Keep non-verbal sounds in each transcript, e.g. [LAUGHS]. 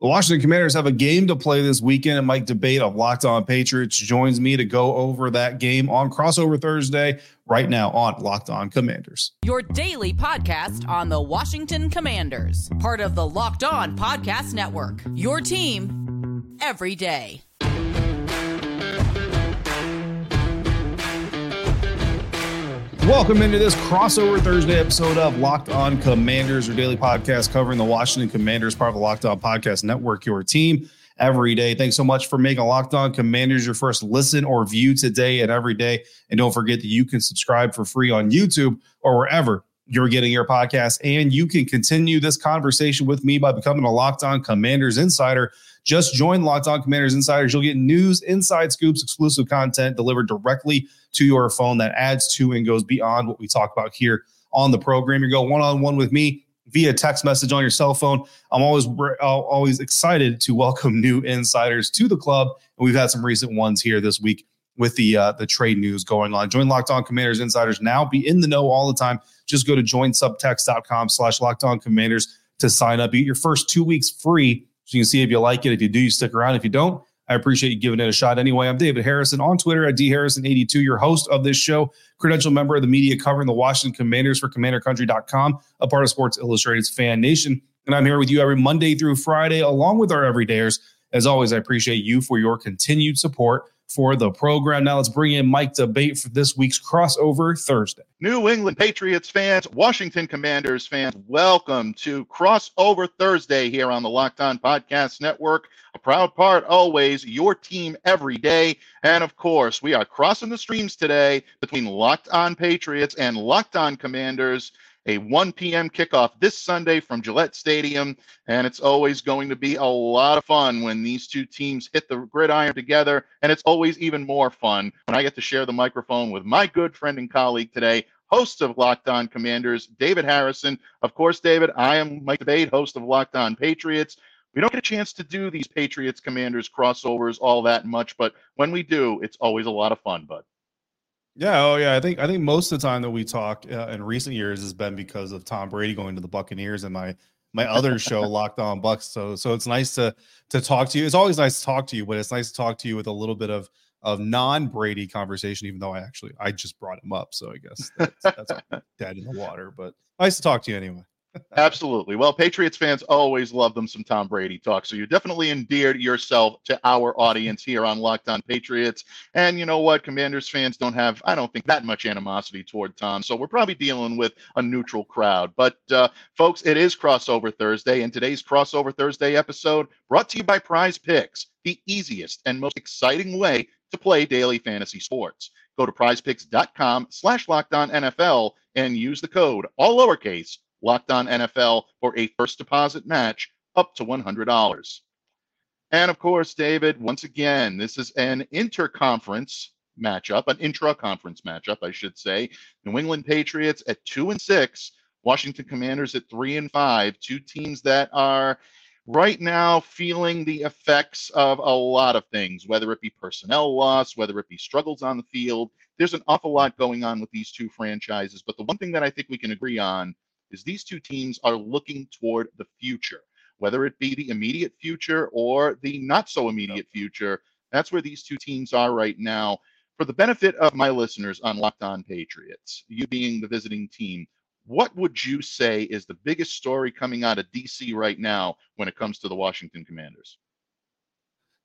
The Washington Commanders have a game to play this weekend, and Mike D'Abate of Locked On Patriots joins me to go over that game on Crossover Thursday right now on Locked On Commanders. Your daily podcast on the Washington Commanders, part of the Locked On Podcast Network. Your team every day. Welcome into this crossover Thursday episode of Locked On Commanders, your daily podcast covering the Washington Commanders, part of the Locked On Podcast Network, your team every day. Thanks so much for making Locked On Commanders your first listen or view today and every day. And don't forget that you can subscribe for free on YouTube or wherever you're getting your podcast. And you can continue this conversation with me by becoming a Locked On Commanders Insider. Just join Locked On Commanders Insiders. You'll get news, inside scoops, exclusive content delivered directly to your phone that adds to and goes beyond what we talk about here on the program. You go one on one with me via text message on your cell phone. I'm always always excited to welcome new insiders to the club, and we've had some recent ones here this week with the uh, the trade news going on. Join Locked On Commanders insiders now. Be in the know all the time. Just go to joinsubtext.com slash locked on commanders to sign up. You get your first two weeks free so you can see if you like it. If you do, you stick around. If you don't, I appreciate you giving it a shot anyway. I'm David Harrison on Twitter at dharrison82, your host of this show, credential member of the media covering the Washington Commanders for CommanderCountry.com, a part of Sports Illustrated's Fan Nation. And I'm here with you every Monday through Friday, along with our everydayers. As always, I appreciate you for your continued support for the program. Now let's bring in Mike D'Abate for this week's crossover Thursday. New England Patriots fans, Washington Commanders fans, welcome to Crossover Thursday here on the Locked On Podcast Network. A proud part always, your team every day. And of course, we are crossing the streams today between Locked On Patriots and Locked On Commanders a 1 p.m. kickoff this Sunday from Gillette Stadium. And it's always going to be a lot of fun when these two teams hit the gridiron together. And it's always even more fun when I get to share the microphone with my good friend and colleague today, host of Locked On Commanders, David Harrison. Of course, David, I am Mike D'Abate, host of Locked On Patriots. We don't get a chance to do these Patriots Commanders crossovers all that much, but when we do, it's always a lot of fun, bud. Yeah, oh yeah. I think I think most of the time that we talk uh, in recent years has been because of Tom Brady going to the Buccaneers and my my other show Locked On Bucs. So so it's nice to to talk to you. It's always nice to talk to you, but it's nice to talk to you with a little bit of of non Brady conversation. Even though I actually I just brought him up, so I guess that's, that's [LAUGHS] dead in the water. But nice to talk to you anyway. Absolutely. Well, Patriots fans always love them some Tom Brady talk. So you definitely endeared yourself to our audience here on Locked On Patriots. And you know what? Commanders fans don't have, I don't think, that much animosity toward Tom. So we're probably dealing with a neutral crowd. But uh, folks, it is Crossover Thursday. And today's Crossover Thursday episode brought to you by Prize Picks, the easiest and most exciting way to play daily fantasy sports. Go to prizepicks.com slash locked NFL and use the code, all lowercase, Locked On NFL for a first deposit match up to $100. And of course, David, once again, this is an interconference matchup, an intra-conference matchup, I should say. New England Patriots at two and six, Washington Commanders at three and five, two teams that are right now feeling the effects of a lot of things, whether it be personnel loss, whether it be struggles on the field. There's an awful lot going on with these two franchises. But the one thing that I think we can agree on is these two teams are looking toward the future, whether it be the immediate future or the not so immediate future. That's where these two teams are right now. For the benefit of my listeners on Locked On Patriots, you being the visiting team, what would you say is the biggest story coming out of DC right now when it comes to the Washington Commanders?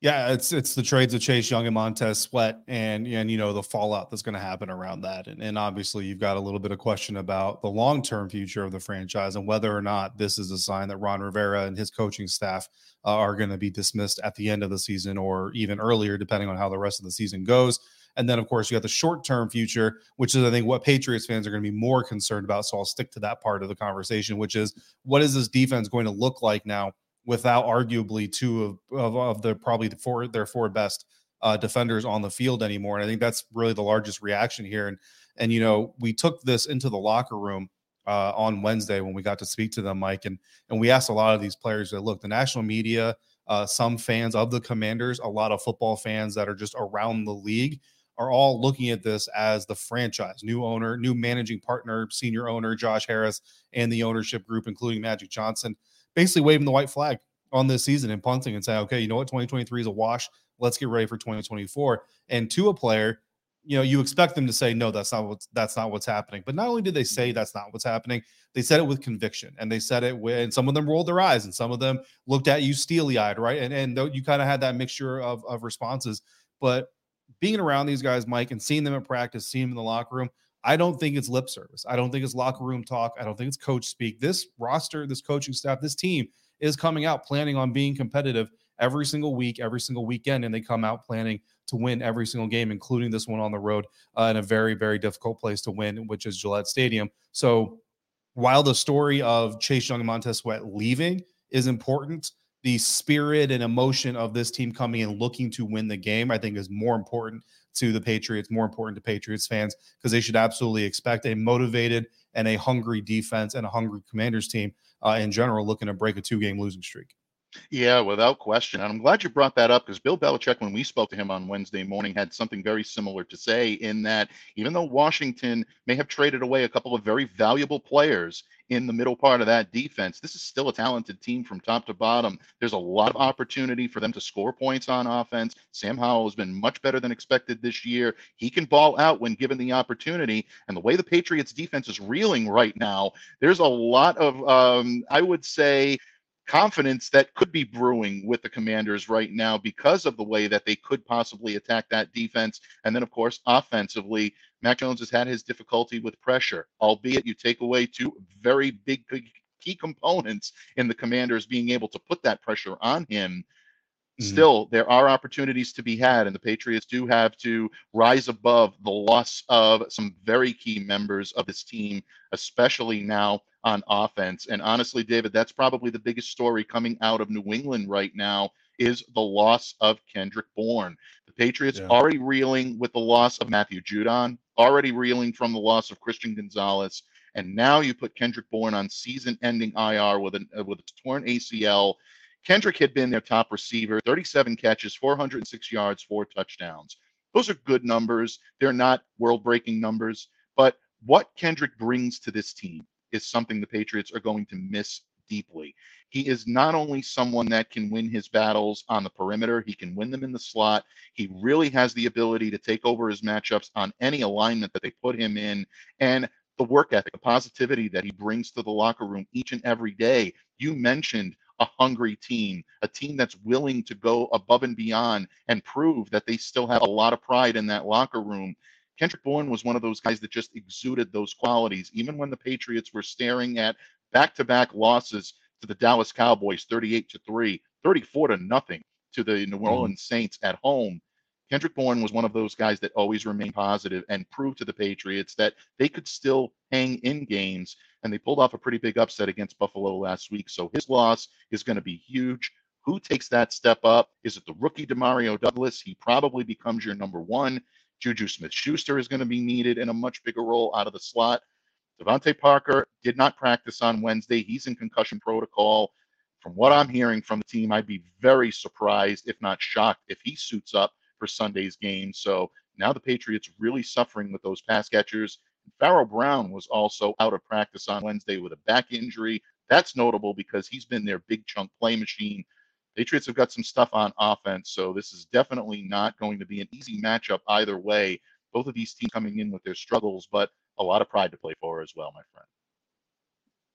Yeah, it's it's the trades of Chase Young and Montez Sweat, and and you know the fallout that's going to happen around that, and and obviously you've got a little bit of question about the long term future of the franchise and whether or not this is a sign that Ron Rivera and his coaching staff uh, are going to be dismissed at the end of the season or even earlier, depending on how the rest of the season goes. And then, of course, you got the short term future, which is, I think, what Patriots fans are going to be more concerned about. So I'll stick to that part of the conversation, which is what is this defense going to look like now without arguably two of, of, of the probably the four, their four best uh, defenders on the field anymore. And I think that's really the largest reaction here. And, and, you know, we took this into the locker room uh, on Wednesday when we got to speak to them, Mike, and and we asked a lot of these players that look, the national media, uh, some fans of the Commanders, a lot of football fans that are just around the league are all looking at this as the franchise, new owner, new managing partner, senior owner Josh Harris, and the ownership group, including Magic Johnson, basically waving the white flag on this season and punting and saying, okay, you know what, 2023 is a wash. Let's get ready for 2024. And to a player, you know, you expect them to say, no, that's not what's that's not what's happening. But not only did they say mm-hmm. that's not what's happening, they said it with conviction, and they said it when some of them rolled their eyes, and some of them looked at you steely eyed, right? And and you kind of had that mixture of of responses. But being around these guys, Mike, and seeing them at practice, seeing them in the locker room, I don't think it's lip service. I don't think it's locker room talk. I don't think it's coach speak. This roster, this coaching staff, this team is coming out planning on being competitive every single week, every single weekend, and they come out planning to win every single game, including this one on the road uh, in a very, very difficult place to win, which is Gillette Stadium. So while the story of Chase Young and Montez Sweat leaving is important, the spirit and emotion of this team coming and looking to win the game, I think is more important to the Patriots, more important to Patriots fans, because they should absolutely expect a motivated and a hungry defense and a hungry commanders team uh, in general looking to break a two game losing streak. Yeah, without question. And I'm glad you brought that up because Bill Belichick, when we spoke to him on Wednesday morning, had something very similar to say in that even though Washington may have traded away a couple of very valuable players in the middle part of that defense, this is still a talented team from top to bottom. There's a lot of opportunity for them to score points on offense. Sam Howell has been much better than expected this year. He can ball out when given the opportunity. And the way the Patriots defense is reeling right now, there's a lot of, um, I would say, confidence that could be brewing with the commanders right now because of the way that they could possibly attack that defense. And then, of course, offensively, Mac Jones has had his difficulty with pressure, albeit you take away two very big, big key components in the commanders being able to put that pressure on him. Mm-hmm. Still, there are opportunities to be had, and the Patriots do have to rise above the loss of some very key members of this team, especially now on offense. And honestly, David, that's probably the biggest story coming out of New England right now is the loss of Kendrick Bourne. The Patriots yeah. already reeling with the loss of Matthew Judon, already reeling from the loss of Christian Gonzalez, and now you put Kendrick Bourne on season-ending IR with an uh, with a torn ACL. Kendrick had been their top receiver, 37 catches, 406 yards, four touchdowns. Those are good numbers. They're not world-breaking numbers, but what Kendrick brings to this team is something the Patriots are going to miss deeply. He is not only someone that can win his battles on the perimeter, he can win them in the slot. He really has the ability to take over his matchups on any alignment that they put him in. And the work ethic, the positivity that he brings to the locker room each and every day. You mentioned a hungry team, a team that's willing to go above and beyond and prove that they still have a lot of pride in that locker room. Kendrick Bourne was one of those guys that just exuded those qualities, even when the Patriots were staring at back to back losses to the Dallas Cowboys 38 to 3, 34 to nothing to the New mm-hmm. Orleans Saints at home. Kendrick Bourne was one of those guys that always remained positive and proved to the Patriots that they could still hang in games. And they pulled off a pretty big upset against Buffalo last week. So his loss is going to be huge Who takes that step up? Is it the rookie Demario Douglas? He probably becomes your number one. Juju Smith Schuster is going to be needed in a much bigger role out of the slot. DeVante Parker did not practice on Wednesday. He's in concussion protocol. From what I'm hearing from the team, I'd be very surprised, if not shocked, if he suits up for Sunday's game. So now the Patriots really suffering with those pass catchers. Pharaoh Brown was also out of practice on Wednesday with a back injury. That's notable because he's been their big chunk play machine. Patriots have got some stuff on offense, so this is definitely not going to be an easy matchup either way. Both of these teams coming in with their struggles, but a lot of pride to play for as well, my friend.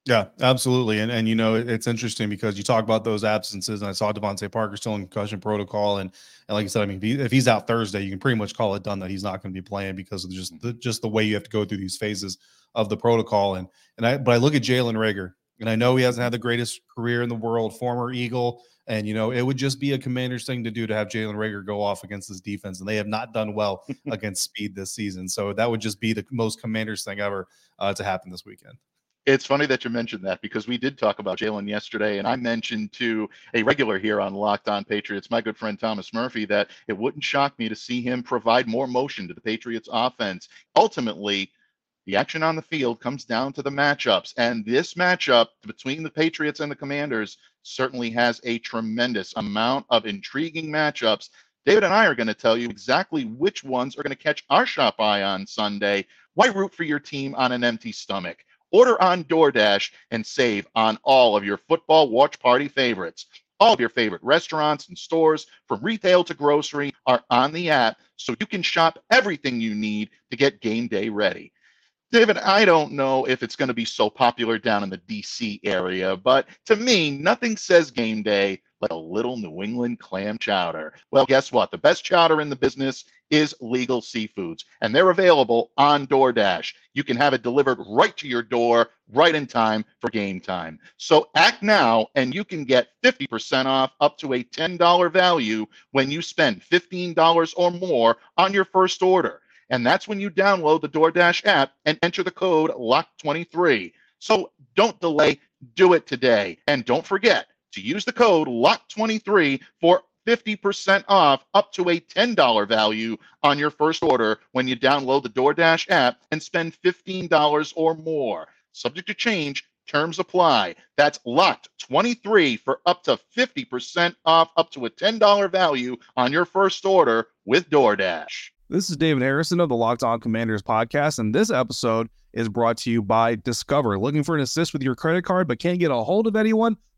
Yeah, absolutely. And and you know, it's interesting because you talk about those absences, and I saw DeVante Parker still in concussion protocol, and and like I said, I mean, if, he, if he's out Thursday, you can pretty much call it done that he's not going to be playing because of just the just the way you have to go through these phases of the protocol. And and I but I look at Jalen Reagor, and I know he hasn't had the greatest career in the world, former Eagle, and you know, it would just be a commander's thing to do to have Jalen Reagor go off against this defense, and they have not done well [LAUGHS] against speed this season. So that would just be the most commander's thing ever uh, to happen this weekend. It's funny that you mentioned that because we did talk about Jalen yesterday, and I mentioned to a regular here on Locked On Patriots, my good friend Thomas Murphy, that it wouldn't shock me to see him provide more motion to the Patriots offense. Ultimately, the action on the field comes down to the matchups, and this matchup between the Patriots and the Commanders certainly has a tremendous amount of intriguing matchups. David and I are going to tell you exactly which ones are going to catch our shop eye on Sunday. Why root for your team on an empty stomach? Order on DoorDash and save on all of your football watch party favorites. All of your favorite restaurants and stores, from retail to grocery, are on the app so you can shop everything you need to get game day ready. David, I don't know if it's going to be so popular down in the DC area, but to me, nothing says game day like a little New England clam chowder. Well, guess what? The best chowder in the business is Legal Seafoods, and they're available on DoorDash. You can have it delivered right to your door, right in time for game time. So act now, and you can get 50% off up to a $10 value when you spend $15 or more on your first order. And that's when you download the DoorDash app and enter the code LOCK23. So don't delay, do it today. And don't forget to use the code LOCK23 for 50% off up to a $10 value on your first order when you download the DoorDash app and spend $15 or more. Subject to change, terms apply. That's locked 23 for up to 50% off up to a $10 value on your first order with DoorDash. This is David Harrison of the Locked On Commanders podcast, and this episode is brought to you by Discover. Looking for an assist with your credit card but can't get a hold of anyone?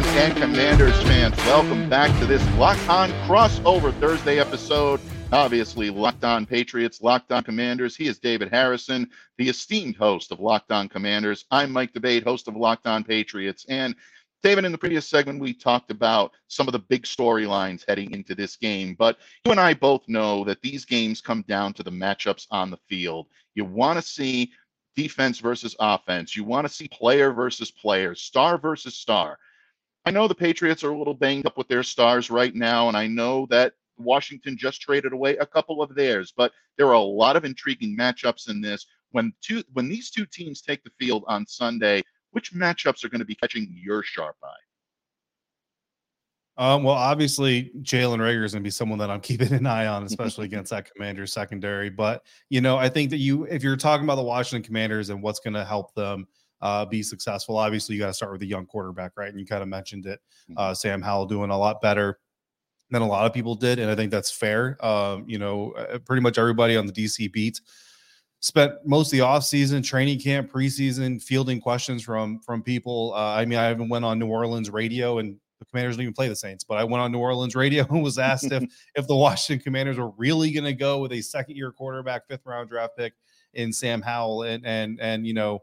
Fans and Commanders fans, welcome back to this Locked On Crossover Thursday episode. Obviously, Locked On Patriots, Locked On Commanders. He is David Harrison, the esteemed host of Locked On Commanders. I'm Mike D'Abate, host of Locked On Patriots. And David, in the previous segment, we talked about some of the big storylines heading into this game, but you and I both know that these games come down to the matchups on the field. You want to see defense versus offense. You want to see player versus player, star versus star. I know the Patriots are a little banged up with their stars right now, and I know that Washington just traded away a couple of theirs, but there are a lot of intriguing matchups in this. When two when these two teams take the field on Sunday, which matchups are going to be catching your sharp eye? Um, well, obviously, Jalen Reagor is going to be someone that I'm [LAUGHS] keeping an eye on, [LAUGHS] especially against that Commanders secondary. But you know, I think that you, if you're talking about the Washington Commanders and what's going to help them uh, be successful, obviously you got to start with a young quarterback, right? And you kind of mentioned it, mm-hmm. uh, Sam Howell doing a lot better than a lot of people did, and I think that's fair. Um, you know, uh, pretty much everybody on the DC beat spent most of the offseason, training camp, preseason, fielding questions from from people. Uh, I mean, I even went on New Orleans radio, and the Commanders didn't even play the Saints, but I went on New Orleans radio and was asked if [LAUGHS] if the Washington Commanders were really going to go with a second year quarterback, fifth round draft pick in Sam Howell, and and and you know,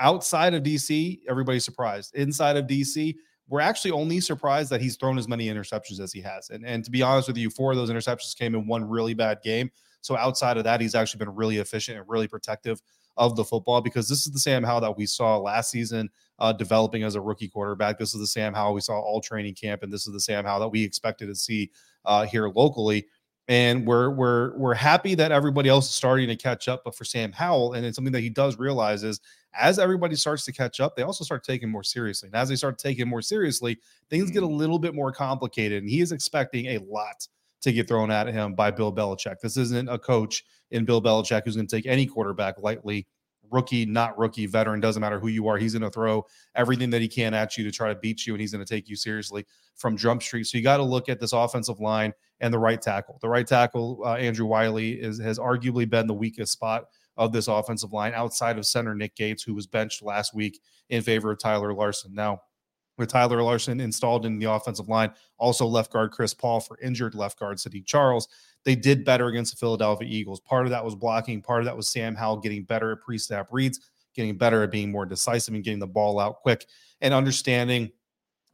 outside of DC, everybody's surprised. Inside of DC, we're actually only surprised that he's thrown as many interceptions as he has. And, and to be honest with you, four of those interceptions came in one really bad game. So outside of that, he's actually been really efficient and really protective of the football because this is the Sam Howell that we saw last season uh, developing as a rookie quarterback. This is the Sam Howell we saw all training camp, and this is the Sam Howell that we expected to see uh, here locally. And we're we're we're happy that everybody else is starting to catch up. But for Sam Howell, and it's something that he does realize is as everybody starts to catch up, they also start taking more seriously. And as they start taking more seriously, things get a mm-hmm. little bit more complicated. And he is expecting a lot to get thrown at him by Bill Belichick. This isn't a coach in Bill Belichick who's going to take any quarterback lightly. Rookie, not rookie, veteran, doesn't matter who you are. He's going to throw everything that he can at you to try to beat you, and he's going to take you seriously from Jump Street. So you got to look at this offensive line and the right tackle. The right tackle, uh, Andrew Wylie, is has arguably been the weakest spot of this offensive line outside of center Nick Gates, who was benched last week in favor of Tyler Larsen. Now, with Tyler Larsen installed in the offensive line, also left guard Chris Paul for injured left guard Saahdiq Charles. They did better against the Philadelphia Eagles. Part of that was blocking, part of that was Sam Howell getting better at pre snap reads, getting better at being more decisive and getting the ball out quick and understanding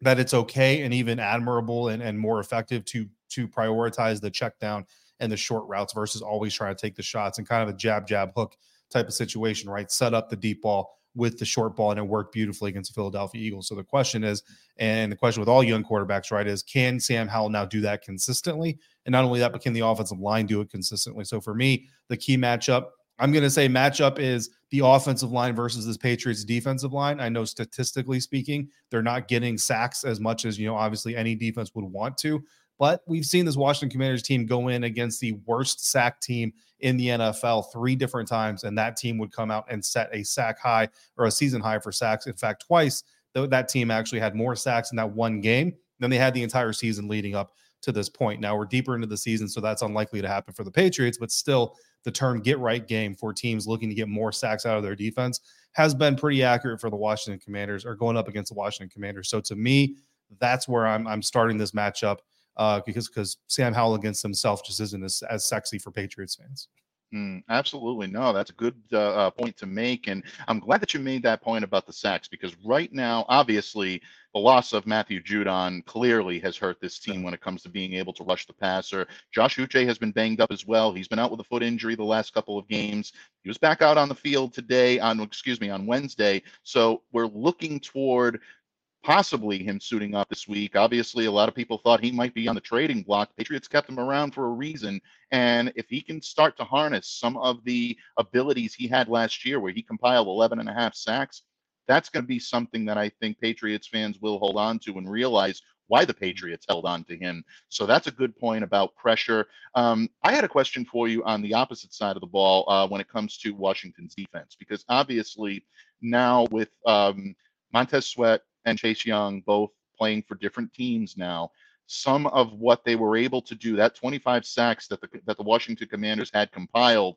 that it's okay and even admirable and, and more effective to to prioritize the check down and the short routes versus always trying to take the shots and kind of a jab jab hook type of situation, right? Set up the deep ball with the short ball and it worked beautifully against the Philadelphia Eagles. So the question is, and the question with all young quarterbacks, right, is can Sam Howell now do that consistently? And not only that, but can the offensive line do it consistently? So for me, the key matchup, I'm going to say matchup is the offensive line versus this Patriots defensive line. I know statistically speaking, they're not getting sacks as much as, you know, obviously any defense would want to. But we've seen this Washington Commanders team go in against the worst sack team in the NFL three different times, and that team would come out and set a sack high or a season high for sacks. In fact, twice that team actually had more sacks in that one game than they had the entire season leading up to this point. Now we're deeper into the season, so that's unlikely to happen for the Patriots, but still the term get right game for teams looking to get more sacks out of their defense has been pretty accurate for the Washington Commanders or going up against the Washington Commanders. So to me, that's where I'm I'm starting this matchup uh, because because Sam Howell against himself just isn't as, as sexy for Patriots fans. Mm, absolutely. No, that's a good uh, uh, point to make. And I'm glad that you made that point about the sacks because right now, obviously, the loss of Matthew Judon clearly has hurt this team when it comes to being able to rush the passer. Josh Uche has been banged up as well. He's been out with a foot injury the last couple of games. He was back out on the field today, on excuse me, on Wednesday. So we're looking toward possibly him suiting up this week. Obviously, a lot of people thought he might be on the trading block. Patriots kept him around for a reason. And if he can start to harness some of the abilities he had last year, where he compiled 11 and a half sacks, that's going to be something that I think Patriots fans will hold on to and realize why the Patriots held on to him. So that's a good point about pressure. Um, I had a question for you on the opposite side of the ball uh, when it comes to Washington's defense, because obviously now with um, Montez Sweat, and Chase Young both playing for different teams now. Some of what they were able to do, that 25 sacks that the that the Washington Commanders had compiled,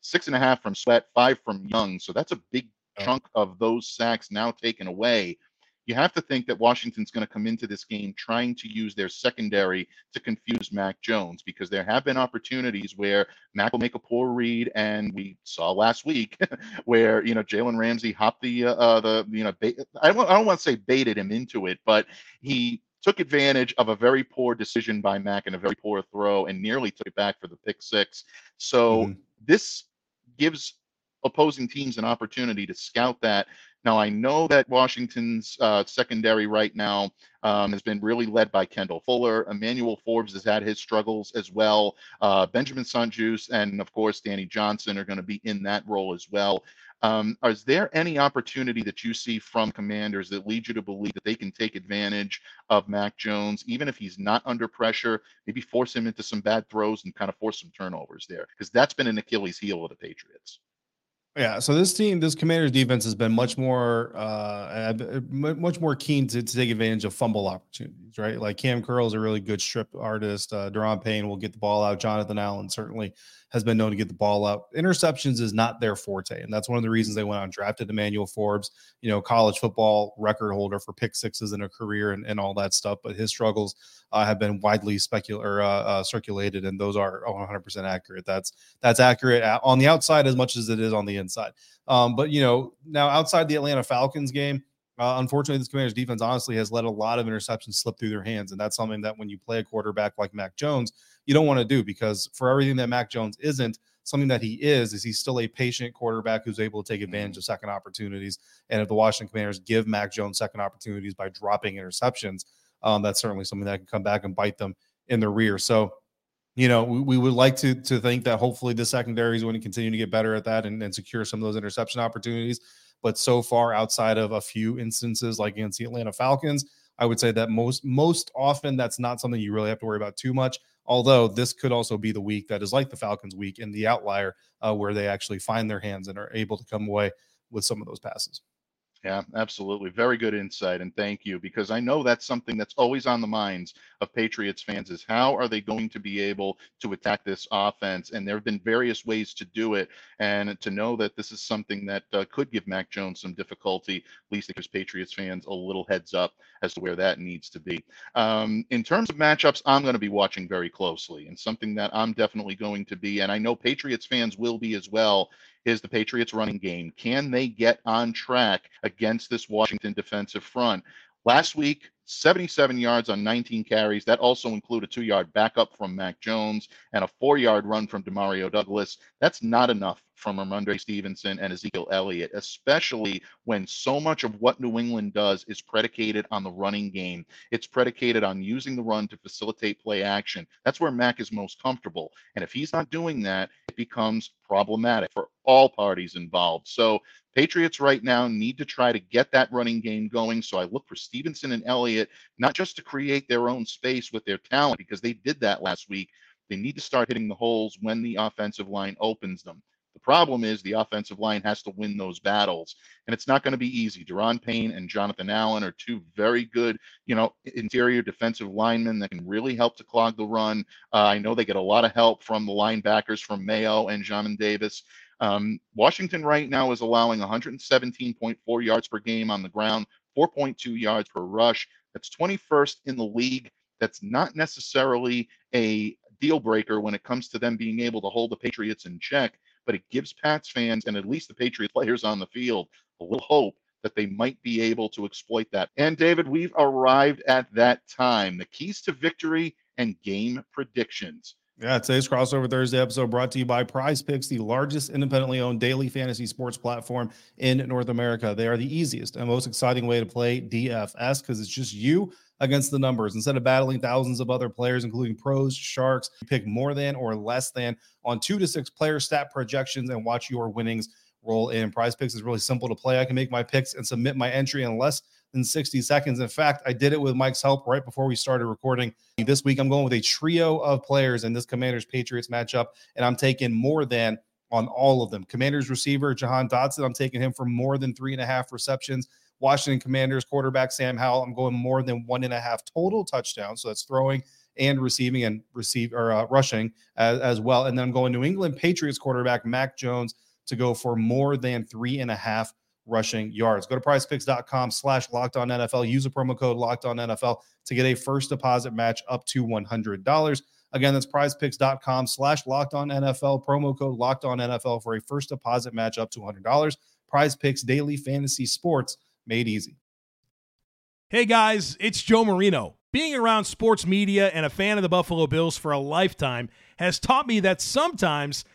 six and a half from Sweat, five from Young. So that's a big chunk of those sacks now taken away you have to think that Washington's going to come into this game trying to use their secondary to confuse Mac Jones because there have been opportunities where Mac will make a poor read, and we saw last week [LAUGHS] where you know Jalen Ramsey hopped the uh, uh, the you know bait, I don't, I don't want to say baited him into it, but he took advantage of a very poor decision by Mac and a very poor throw and nearly took it back for the pick six. So mm-hmm. this gives opposing teams an opportunity to scout that now, I know that Washington's uh, secondary right now um, has been really led by Kendall Fuller. Emmanuel Forbes has had his struggles as well. Uh, Benjamin St-Juste and, of course, Danny Johnson are going to be in that role as well. Um, is there any opportunity that you see from commanders that lead you to believe that they can take advantage of Mac Jones, even if he's not under pressure, maybe force him into some bad throws and kind of force some turnovers there? Because that's been an Achilles heel of the Patriots. Yeah, so this team, this Commanders defense has been much more, uh, much more keen to, to take advantage of fumble opportunities, right? Like Kam Curl is a really good strip artist. Uh, Daron Payne will get the ball out. Jonathan Allen certainly has been known to get the ball out. Interceptions is not their forte, and that's one of the reasons they went on drafted Emmanuel Forbes, you know, college football record holder for pick sixes in a career and, and all that stuff. But his struggles uh, have been widely specul- or uh, uh, circulated, and those are 100% accurate. That's that's accurate on the outside as much as it is on the inside. Um, but you know, now outside the Atlanta Falcons game, Uh, unfortunately, this Commanders defense honestly has let a lot of interceptions slip through their hands, and that's something that when you play a quarterback like Mac Jones, you don't want to do because for everything that Mac Jones isn't, something that he is is he's still a patient quarterback who's able to take advantage mm-hmm. of second opportunities. And if the Washington Commanders give Mac Jones second opportunities by dropping interceptions, um, that's certainly something that can come back and bite them in the rear. So, you know, we, we would like to to think that hopefully the secondary is going to continue to get better at that and, and secure some of those interception opportunities. But so far, outside of a few instances like against the Atlanta Falcons, I would say that most most often that's not something you really have to worry about too much. Although this could also be the week that is like the Falcons week and the outlier uh, where they actually find their hands and are able to come away with some of those passes. Yeah, absolutely. Very good insight. And thank you, because I know that's something that's always on the minds of Patriots fans is how are they going to be able to attack this offense? And there have been various ways to do it. And to know that this is something that uh, could give Mac Jones some difficulty, at least it gives Patriots fans a little heads up as to where that needs to be. Um, in terms of matchups, I'm going to be watching very closely and something that I'm definitely going to be, and I know Patriots fans will be as well, is the Patriots running game. Can they get on track against this Washington defensive front? Last week, 77 yards on 19 carries. That also included a two yard backup from Mac Jones and a four yard run from Demario Douglas. That's not enough from Rhamondre Stevenson and Ezekiel Elliott, especially when so much of what New England does is predicated on the running game. It's predicated on using the run to facilitate play action. That's where Mac is most comfortable. And if he's not doing that, it becomes problematic for all parties involved. So Patriots right now need to try to get that running game going. So I look for Stevenson and Elliott, not just to create their own space with their talent, because they did that last week. They need to start hitting the holes when the offensive line opens them. The problem is the offensive line has to win those battles, and it's not going to be easy. Daron Payne and Jonathan Allen are two very good, you know, interior defensive linemen that can really help to clog the run. Uh, I know they get a lot of help from the linebackers from Mayo and Jamin Davis. Um, Washington right now is allowing 117.4 yards per game on the ground, 4.2 yards per rush. That's 21st in the league. That's not necessarily a deal breaker when it comes to them being able to hold the Patriots in check, but it gives Pats fans and at least the Patriots players on the field a little hope that they might be able to exploit that. And David, we've arrived at that time. The keys to victory and game predictions. Yeah, today's crossover Thursday episode brought to you by Prize Picks, the largest independently owned daily fantasy sports platform in North America. They are the easiest and most exciting way to play DFS because it's just you against the numbers. Instead of battling thousands of other players, including pros, sharks, pick more than or less than on two to six player stat projections and watch your winnings roll in. Prize Picks is really simple to play. I can make my picks and submit my entry in less than 60 seconds. In fact, I did it with Mike's help right before we started recording. This week, I'm going with a trio of players in this Commanders Patriots matchup, and I'm taking more than on all of them. Commanders receiver Jahan Dotson, I'm taking him for more than three and a half receptions. Washington Commanders quarterback Sam Howell, I'm going more than one and a half total touchdowns. So that's throwing and receiving and receive or uh, rushing as, as well. And then I'm going New England Patriots quarterback Mac Jones to go for more than three and a half rushing yards. Go to prizepicks.com slash locked on NFL. Use a promo code locked on NFL to get a first deposit match up to $100. Again, that's prizepicks.com slash locked on NFL. Promo code locked on NFL for a first deposit match up to $100. Prize Picks Daily Fantasy Sports made easy. Hey guys, it's Joe Marino. Being around sports media and a fan of the Buffalo Bills for a lifetime has taught me that sometimes –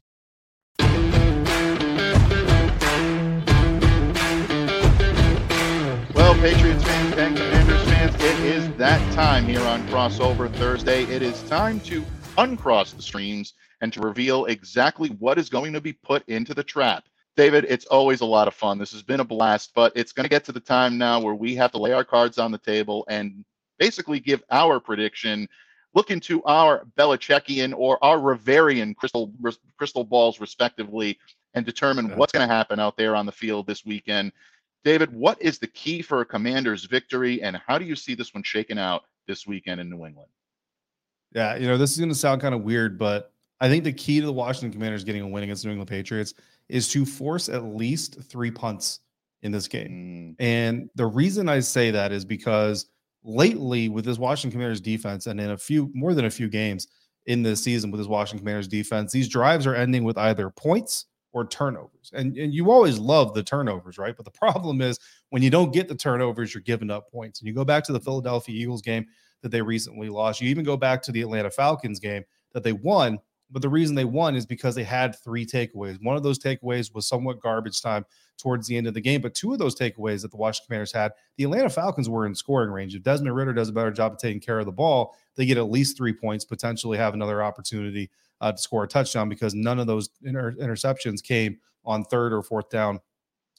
Well, Patriots fans and Commanders fans, it is that time here on Crossover Thursday. It is time to uncross the streams and to reveal exactly what is going to be put into the trap. David, it's always a lot of fun. This has been a blast, but it's going to get to the time now where we have to lay our cards on the table and basically give our prediction. Look into our Belichickian or our Riverian crystal crystal balls, respectively, and determine what's going to happen out there on the field this weekend. David, what is the key for a Commander's victory, and how do you see this one shaking out this weekend in New England? Yeah, you know, this is going to sound kind of weird, but I think the key to the Washington Commanders getting a win against New England Patriots is to force at least three punts in this game. Mm. And the reason I say that is because lately with this Washington Commanders defense and in a few more than a few games in this season with this Washington Commanders defense, these drives are ending with either points or turnovers. And, and you always love the turnovers, right? But the [LAUGHS] problem is when you don't get the turnovers, you're giving up points. And you go back to the Philadelphia Eagles game that they recently lost. You even go back to the Atlanta Falcons game that they won. But the reason they won is because they had three takeaways. One of those takeaways was somewhat garbage time towards the end of the game. But two of those takeaways that the Washington Commanders had, the Atlanta Falcons were in scoring range. If Desmond Ridder does a better job of taking care of the ball, they get at least three points, potentially have another opportunity uh, to score a touchdown because none of those inter- interceptions came on third or fourth down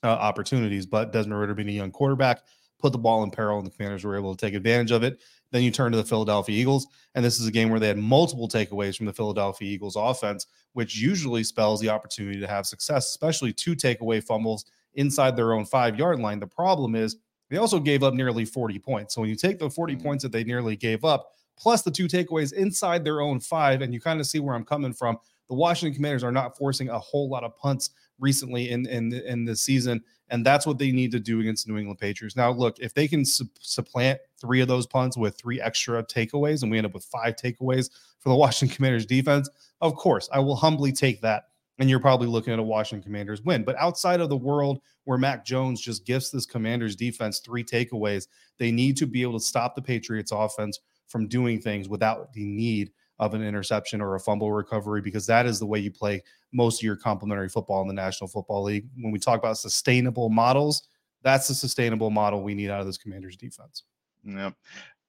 uh, opportunities. But Desmond Ridder, being a young quarterback, put the ball in peril, and the Commanders were able to take advantage of it. Then you turn to the Philadelphia Eagles, and this is a game where they had multiple takeaways from the Philadelphia Eagles offense, which usually spells the opportunity to have success, especially two takeaway fumbles inside their own five yard line. The problem is they also gave up nearly 40 points. So when you take the 40 mm-hmm. points that they nearly gave up, plus the two takeaways inside their own five. And you kind of see where I'm coming from. The Washington Commanders are not forcing a whole lot of punts recently in in in the season, and that's what they need to do against New England Patriots. Now, look, if they can su- supplant three of those punts with three extra takeaways, and we end up with five takeaways for the [LAUGHS] Washington Commanders defense, of course, I will humbly take that. And you're probably looking at a Washington Commanders win. But outside of the world where Mac Jones just gifts this Commanders defense three takeaways, they need to be able to stop the Patriots offense from doing things without the need of an interception or a fumble recovery because that is the way you play most of your complementary football in the National Football League. When we talk about sustainable models, that's the sustainable model we need out of this commander's defense. Yeah.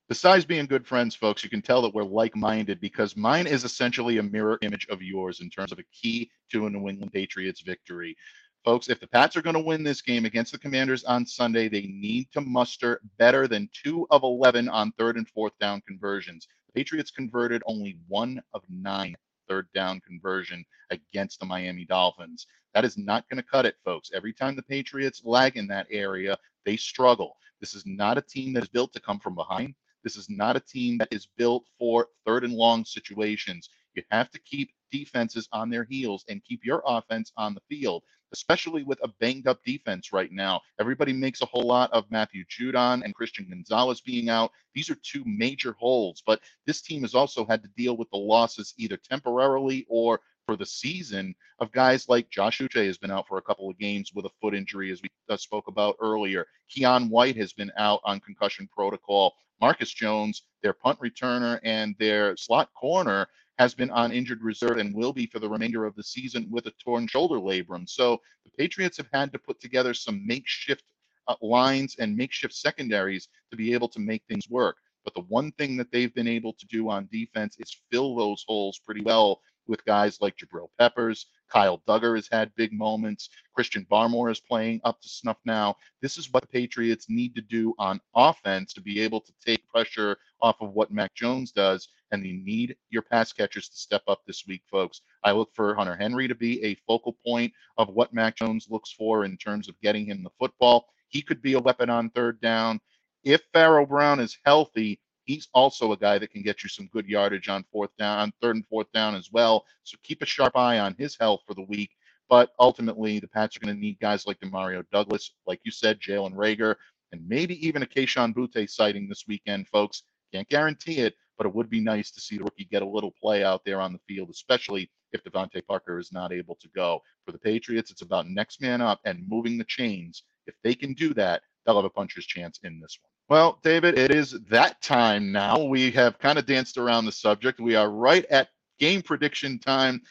Besides being good friends, folks, you can tell that we're like minded because mine is essentially a mirror image of yours in terms of a key to a New England Patriots victory. Folks, if the Pats are going to win this game against the Commanders on Sunday, they need to muster better than two of 11 on third and fourth down conversions. Patriots converted only one of nine third down conversion against the Miami Dolphins. That is not going to cut it, folks. Every time the Patriots lag in that area, they struggle. This is not a team that is built to come from behind. This is not a team that is built for third and long situations. You have to keep defenses on their heels and keep your offense on the field especially with a banged up defense right now. Everybody makes a whole lot of Matthew Judon and Christian Gonzalez being out. These are two major holes, but this team has also had to deal with the losses either temporarily or for the season of guys like Josh Uche has been out for a couple of games with a foot injury, as we uh, spoke about earlier. Keion White has been out on concussion protocol. Marcus Jones, their punt returner and their slot corner, has been on injured reserve and will be for the remainder of the season with a torn shoulder labrum. So the Patriots have had to put together some makeshift uh, lines and makeshift secondaries to be able to make things work. But the one thing that they've been able to do on defense is fill those holes pretty well with guys like Jabril Peppers. Kyle Dugger has had big moments. Christian Barmore is playing up to snuff now. This is what the Patriots need to do on offense to be able to take pressure off of what Mac Jones does. And you need your pass catchers to step up this week, folks. I look for Hunter Henry to be a focal point of what Mac Jones looks for in terms of getting him the football. He could be a weapon on third down. If Pharaoh Brown is healthy, he's also a guy that can get you some good yardage on fourth down, on third and fourth down as well. So keep a sharp eye on his health for the week. But ultimately, the Pats are going to need guys like Demario Douglas, like you said, Jalen Reagor, and maybe even a Kayshon Boutte sighting this weekend, folks. Can't guarantee it, but it would be nice to see the rookie get a little play out there on the field, especially if DeVante Parker is not able to go. For the Patriots, it's about next man up and moving the chains. If they can do that, they'll have a puncher's chance in this one. Well, David, it is that time now. We have kind of danced around the subject. We are right at game prediction time.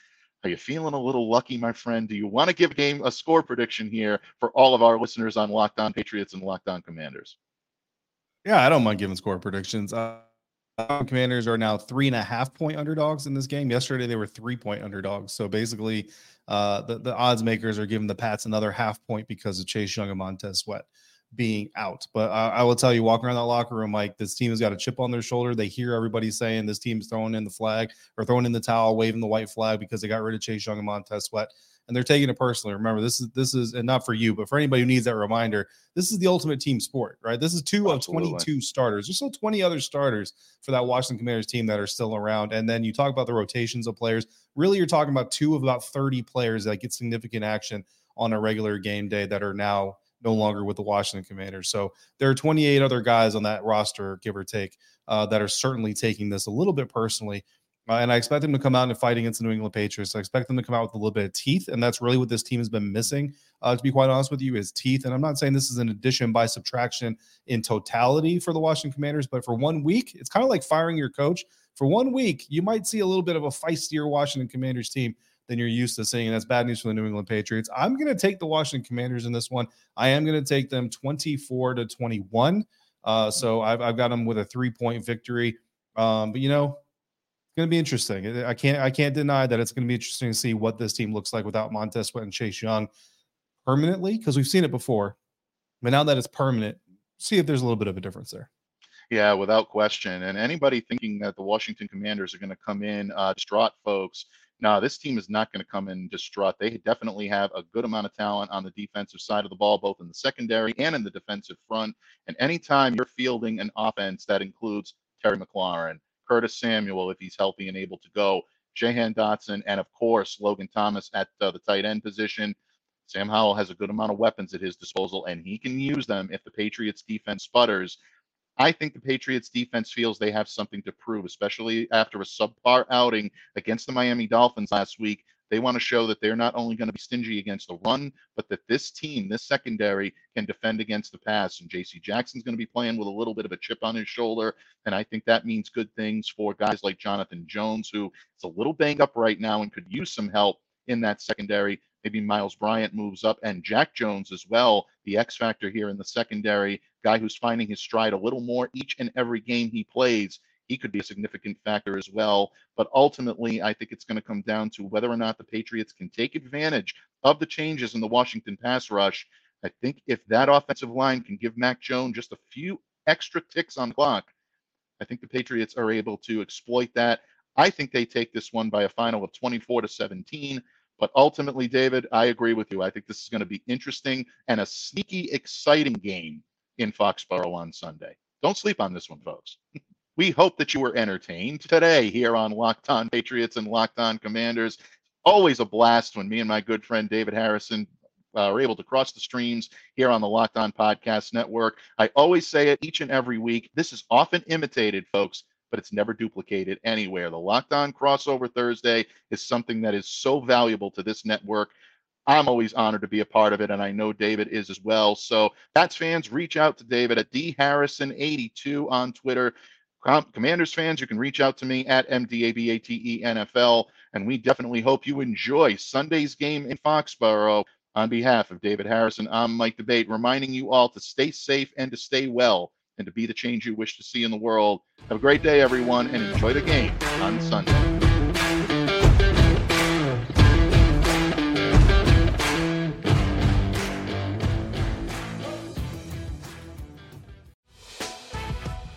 Are you feeling a little lucky, my friend? Do you want to give a game a score prediction here for all of our listeners on Locked On Patriots and Locked On Commanders? Yeah, I don't mind giving score predictions. Uh, Commanders are now three and a half point underdogs in this game. Yesterday they were three point underdogs. So basically, uh, the the odds makers are giving the Pats another half point because of Chase Young and Montez Sweat being out. But uh, I will tell you, walking around that locker room, like this team has got a chip on their shoulder. They hear everybody saying this team's throwing in the flag or throwing in the towel, waving the white flag because they got rid of Chase Young and Montez Sweat and they're taking it personally. Remember, this is this is and not for you, but for anybody who needs that reminder, this is the ultimate team sport, right? This is two Absolutely. of 22 starters. There's still 20 other starters for that Washington Commanders team that are still around. And then you talk about the rotations of players. Really, you're talking about two of about 30 players that get significant action on a regular game day that are now no longer with the Washington Commanders. So there are 28 other guys on that roster, give or take, uh, that are certainly taking this a little bit personally. Uh, and I expect them to come out and fight against the New England Patriots. I expect them to come out with a little bit of teeth, and that's really what this team has been missing. Uh, to be quite honest with you, is teeth. And I'm not saying this is an addition by subtraction in totality for the Washington Commanders, but for one week, it's kind of like firing your coach. For one week, you might see a little bit of a feistier Washington Commanders team than you're used to seeing, and that's bad news for the New England Patriots. I'm going to take the Washington Commanders in this one. I am going to take them 24 to 21. Uh, so I've, I've got them with a three point victory. Um, but you know, going to be interesting. I can't I can't deny that it's going to be interesting to see what this team looks like without Montez Sweat and Chase Young permanently because we've seen it before. But now that it's permanent, see if there's a little bit of a difference there. Yeah, without question. And anybody thinking that the Washington Commanders are going to come in uh, distraught, folks, no, this team is not going to come in distraught. They definitely have a good amount of talent on the defensive side of the ball, both in the secondary and in the defensive front. And anytime you're fielding an offense that includes Terry McLaurin, Curtis Samuel if he's healthy and able to go, Jahan Dotson, and of course Logan Thomas at uh, the tight end position. Sam Howell has a good amount of weapons at his disposal, and he can use them if the Patriots defense sputters. I think the Patriots defense feels they have something to prove, especially after a subpar outing against the Miami Dolphins last week. They want to show that they're not only going to be stingy against the run, but that this team, this secondary, can defend against the pass. And J.C. Jackson's going to be playing with a little bit of a chip on his shoulder, and I think that means good things for guys like Jonathan Jones, who is a little banged up right now and could use some help in that secondary. Maybe Myles Bryant moves up, and Jack Jones as well, the X factor here in the secondary, guy who's finding his stride a little more each and every game he plays he could be a significant factor as well. But ultimately, I think it's going to come down to whether or not the Patriots can take advantage of the changes in the Washington pass rush. I think if that offensive line can give Mac Jones just a few extra ticks on the clock, I think the Patriots are able to exploit that. I think they take this one by a final of 24 to 17. But ultimately, David, I agree with you. I think this is going to be interesting and a sneaky, exciting game in Foxborough on Sunday. Don't sleep on this one, folks. [LAUGHS] We hope that you were entertained today here on Locked On Patriots and Locked On Commanders. Always a blast when me and my good friend David Harrison uh, are able to cross the streams here on the Locked On Podcast Network. I always say it each and every week. This is often imitated, folks, but it's never duplicated anywhere. The Locked On Crossover Thursday is something that is so valuable to this network. I'm always honored to be a part of it, and I know David is as well. So, Pats fans, reach out to David at dharrison82 on Twitter. Commanders fans, you can reach out to me at MDABATE and we definitely hope you enjoy Sunday's game in Foxborough. On behalf of David Harrison, I'm Mike D'Abate, reminding you all to stay safe and to stay well and to be the change you wish to see in the world. Have a great day, everyone, and enjoy the game on Sunday.